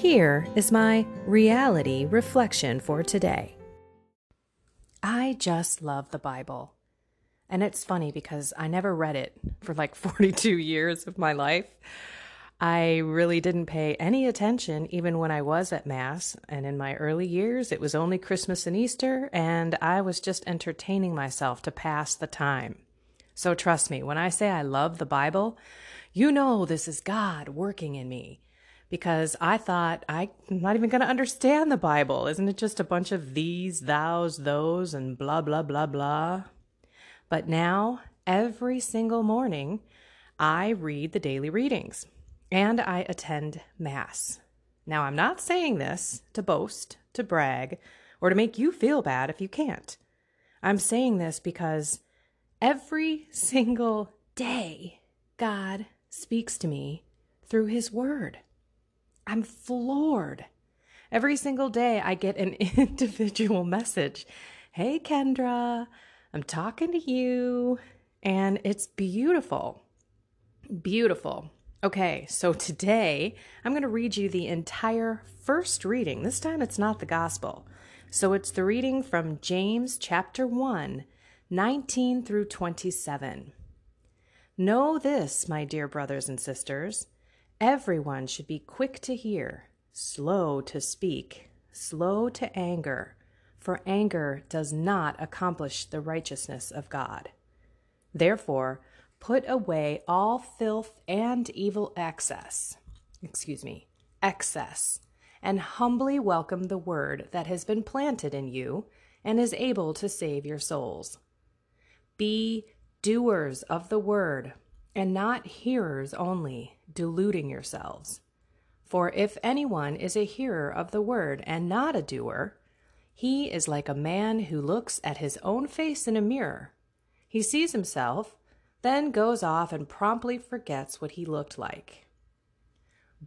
Here is my reality reflection for today. I just love the Bible. And it's funny because I never read it for like 42 years of my life. I really didn't pay any attention even when I was at Mass. And in my early years, it was only Christmas and Easter, and I was just entertaining myself to pass the time. So trust me, when I say I love the Bible, you know this is God working in me because I thought I'm not even going to understand the Bible. Isn't it just a bunch of these, thous, those, and blah, blah, blah, blah? But now, every single morning, I read the daily readings and I attend Mass. Now, I'm not saying this to boast, to brag, or to make you feel bad if you can't. I'm saying this because every single day, God speaks to me through His Word. I'm floored. Every single day, I get an individual message Hey, Kendra, I'm talking to you. And it's beautiful. Beautiful. Okay, so today I'm going to read you the entire first reading. This time it's not the gospel. So it's the reading from James chapter 1, 19 through 27. Know this, my dear brothers and sisters. Everyone should be quick to hear, slow to speak, slow to anger, for anger does not accomplish the righteousness of God. Therefore, put away all filth and evil excess, excuse me, excess, and humbly welcome the word that has been planted in you and is able to save your souls. Be doers of the word and not hearers only, deluding yourselves. For if anyone is a hearer of the word and not a doer, he is like a man who looks at his own face in a mirror. He sees himself, then goes off and promptly forgets what he looked like.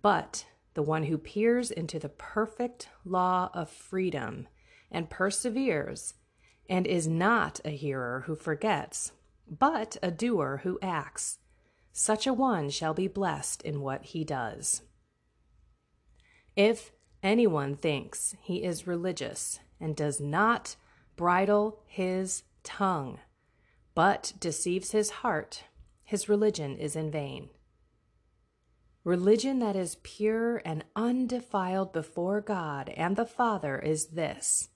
But the one who peers into the perfect law of freedom and perseveres, and is not a hearer who forgets, but a doer who acts, such a one shall be blessed in what he does. If anyone thinks he is religious and does not bridle his tongue, but deceives his heart, his religion is in vain. Religion that is pure and undefiled before God and the Father is this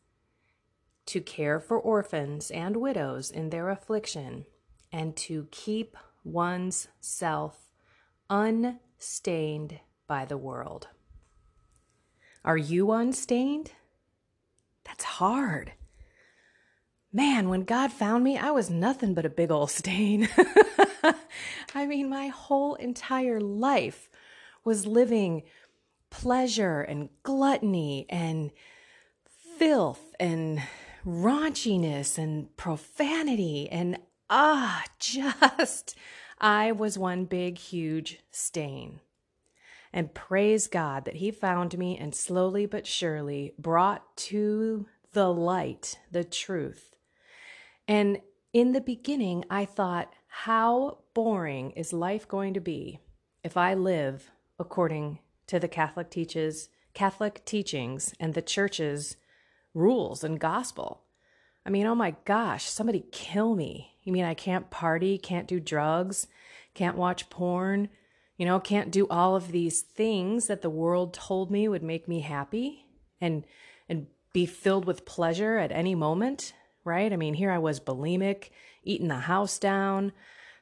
to care for orphans and widows in their affliction, and to keep one's self unstained by the world. Are you unstained? That's hard. Man, when God found me, I was nothing but a big old stain. I mean, my whole entire life was living pleasure and gluttony and filth and raunchiness and profanity and ah, just, I was one big, huge stain. And praise God that He found me and slowly but surely brought to the light the truth. And in the beginning, I thought, how boring is life going to be if I live according to the Catholic teaches Catholic teachings and the church's rules and gospel? I mean, oh my gosh, somebody kill me. You mean I can't party, can't do drugs, can't watch porn, you know, can't do all of these things that the world told me would make me happy and and be filled with pleasure at any moment, right? I mean, here I was bulimic, eating the house down,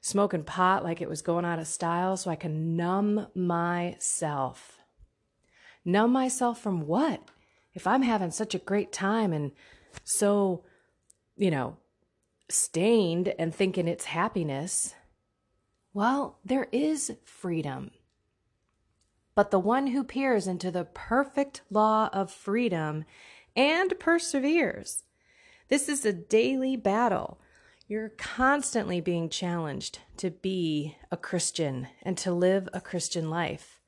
smoking pot like it was going out of style so I can numb myself. Numb myself from what? If I'm having such a great time and so, you know, stained and thinking it's happiness, well, there is freedom. But the one who peers into the perfect law of freedom and perseveres. This is a daily battle. You're constantly being challenged to be a Christian and to live a Christian life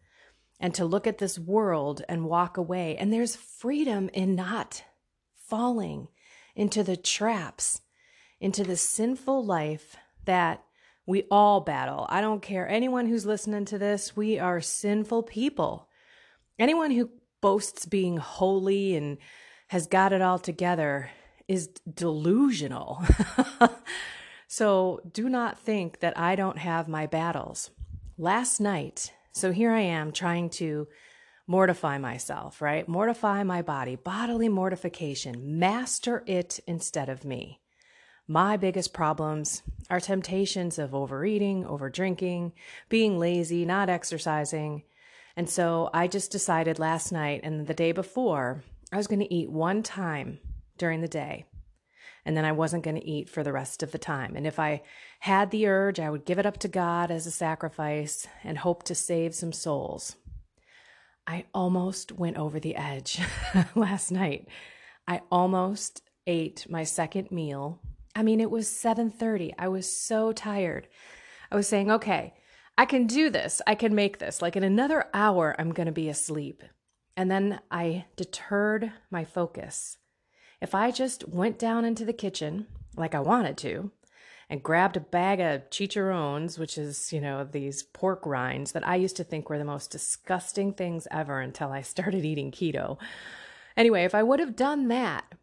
and to look at this world and walk away. And there's freedom in not falling into the traps, into the sinful life that we all battle. I don't care. Anyone who's listening to this, we are sinful people. Anyone who boasts being holy and has got it all together is delusional. so do not think that I don't have my battles. Last night, so here I am trying to mortify myself, right? Mortify my body, bodily mortification, master it instead of me. My biggest problems are temptations of overeating, overdrinking, being lazy, not exercising. And so I just decided last night and the day before I was going to eat one time during the day. And then I wasn't going to eat for the rest of the time. And if I had the urge, I would give it up to God as a sacrifice and hope to save some souls. I almost went over the edge last night. I almost ate my second meal I mean, it was 7:30. I was so tired. I was saying, "Okay, I can do this. I can make this. Like in another hour I'm going to be asleep." And then I deterred my focus. If I just went down into the kitchen like I wanted to and grabbed a bag of chicharrones, which is, you know, these pork rinds that I used to think were the most disgusting things ever until I started eating keto. Anyway, if I would have done that,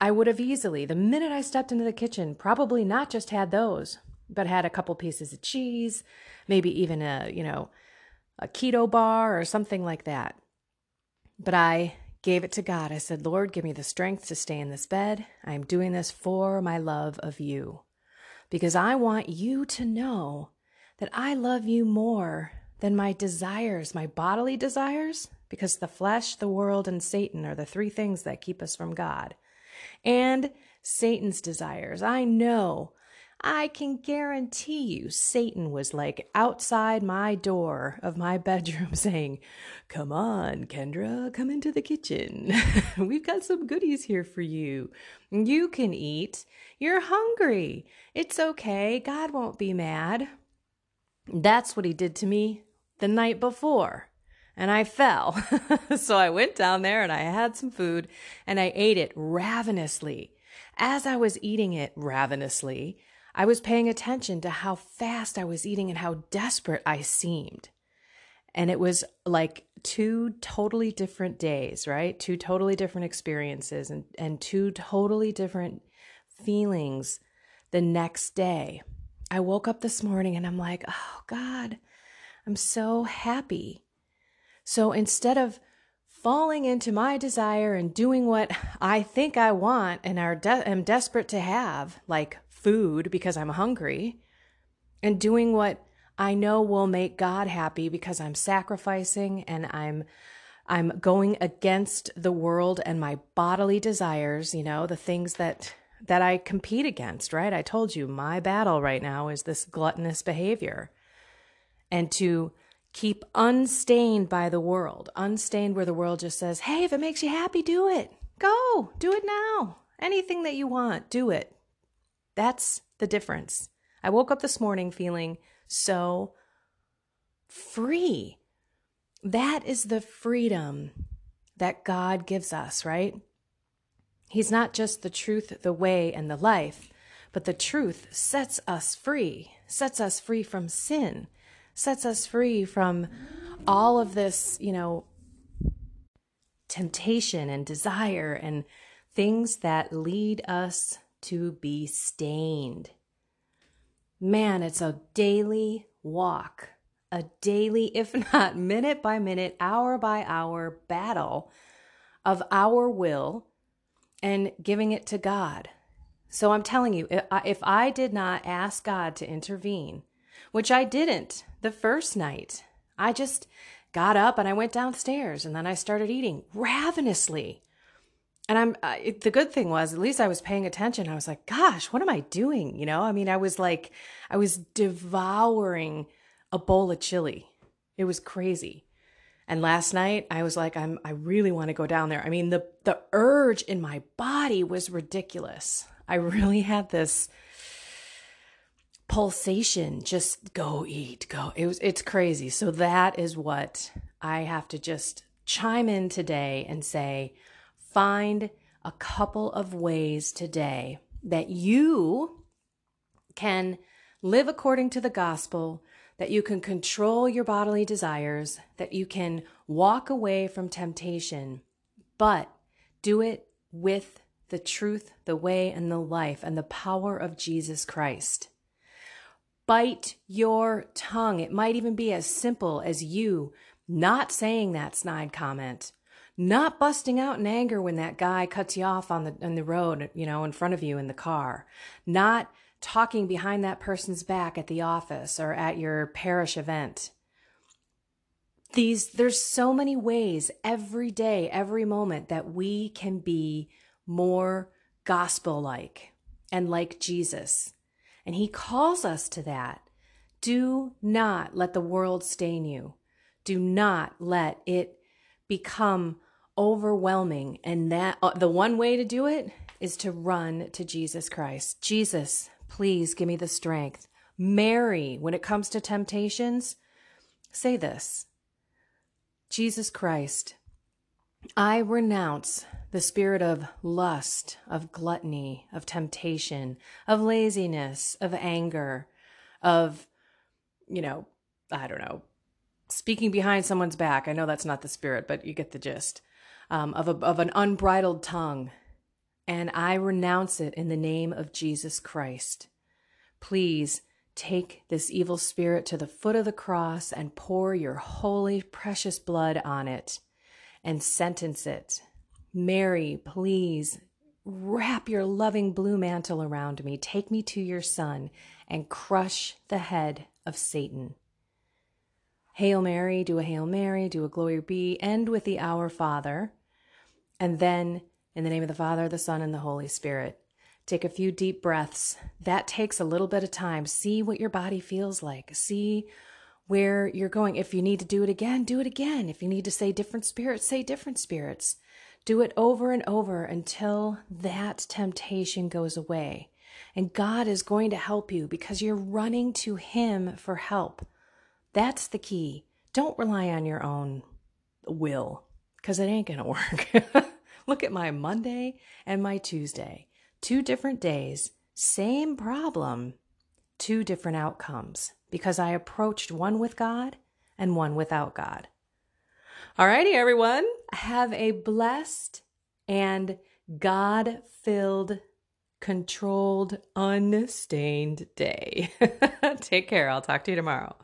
I would have easily, the minute I stepped into the kitchen, probably not just had those, but had a couple pieces of cheese, maybe even a, you know, a keto bar or something like that. But I gave it to God. I said, Lord, give me the strength to stay in this bed. I am doing this for my love of you because I want you to know that I love you more than my desires, my bodily desires, because the flesh, the world, and Satan are the three things that keep us from God and Satan's desires. I know. I can guarantee you Satan was like outside my door of my bedroom saying, Come on, Kendra, come into the kitchen. We've got some goodies here for you. You can eat. You're hungry. It's okay. God won't be mad. That's what he did to me the night before and I fell. so I went down there and I had some food and I ate it ravenously. As I was eating it ravenously, I was paying attention to how fast I was eating and how desperate I seemed. And it was like two totally different days, right? Two totally different experiences and, and two totally different feelings the next day. I woke up this morning and I'm like, oh God, I'm so happy so instead of falling into my desire and doing what I think I want and are de- am desperate to have, like food because I'm hungry, and doing what I know will make God happy because I'm sacrificing and I'm I'm going against the world and my bodily desires, you know, the things that that I compete against, right? I told you my battle right now is this gluttonous behavior. And to keep unstained by the world, unstained where the world just says, hey, if it makes you happy, do it. Go, do it now. Anything that you want, do it. That's the difference. I woke up this morning feeling so free. That is the freedom that God gives us, right? He's not just the truth, the way, and the life, but the truth sets us free, sets us free from sin, sets us free from all of this, you know, temptation and desire and things that lead us to be stained. Man, it's a daily walk, a daily, if not minute by minute, hour by hour battle of our will and giving it to God. So I'm telling you, if I did not ask God to intervene, which I didn't the first night, I just got up and I went downstairs and then I started eating ravenously. And I'm uh, it, the good thing was at least I was paying attention. I was like, gosh, what am I doing? You know, I mean, I was like, I was devouring a bowl of chili. It was crazy. And last night I was like, I'm I really want to go down there. I mean, the the urge in my body was ridiculous. I really had this pulsation just go eat go it was it's crazy so that is what i have to just chime in today and say find a couple of ways today that you can live according to the gospel that you can control your bodily desires, that you can walk away from temptation, but do it with the truth, the way, and the life, and the power of Jesus Christ. Bite your tongue. It might even be as simple as you not saying that snide comment, not busting out in anger when that guy cuts you off on the on the road, you know, in front of you in the car, not talking behind that person's back at the office or at your parish event. These, there's so many ways every day, every moment that we can be more gospel like and like Jesus. And he calls us to that. Do not let the world stain you. Do not let it become overwhelming. And that uh, the one way to do it is to run to Jesus Christ. Jesus, Please give me the strength. Mary, when it comes to temptations, say this Jesus Christ, I renounce the spirit of lust, of gluttony, of temptation, of laziness, of anger, of, you know, I don't know, speaking behind someone's back. I know that's not the spirit, but you get the gist. Um, of, a, of an unbridled tongue, and I renounce it in the name of Jesus Christ. Please take this evil spirit to the foot of the cross and pour your holy, precious blood on it and sentence it. Mary, please wrap your loving blue mantle around me. Take me to your Son and crush the head of Satan. Hail Mary, do a Hail Mary, do a Glory be, end with the Our Father, and then in the name of the Father, the Son, and the Holy Spirit. Take a few deep breaths. That takes a little bit of time. See what your body feels like. See where you're going. If you need to do it again, do it again. If you need to say different spirits, say different spirits. Do it over and over until that temptation goes away. And God is going to help you because you're running to Him for help. That's the key. Don't rely on your own will because it ain't going to work. Look at my Monday and my Tuesday. Two different days, same problem, two different outcomes because I approached one with God and one without God. Alrighty, everyone. Have a blessed and God filled, controlled, unstained day. Take care. I'll talk to you tomorrow.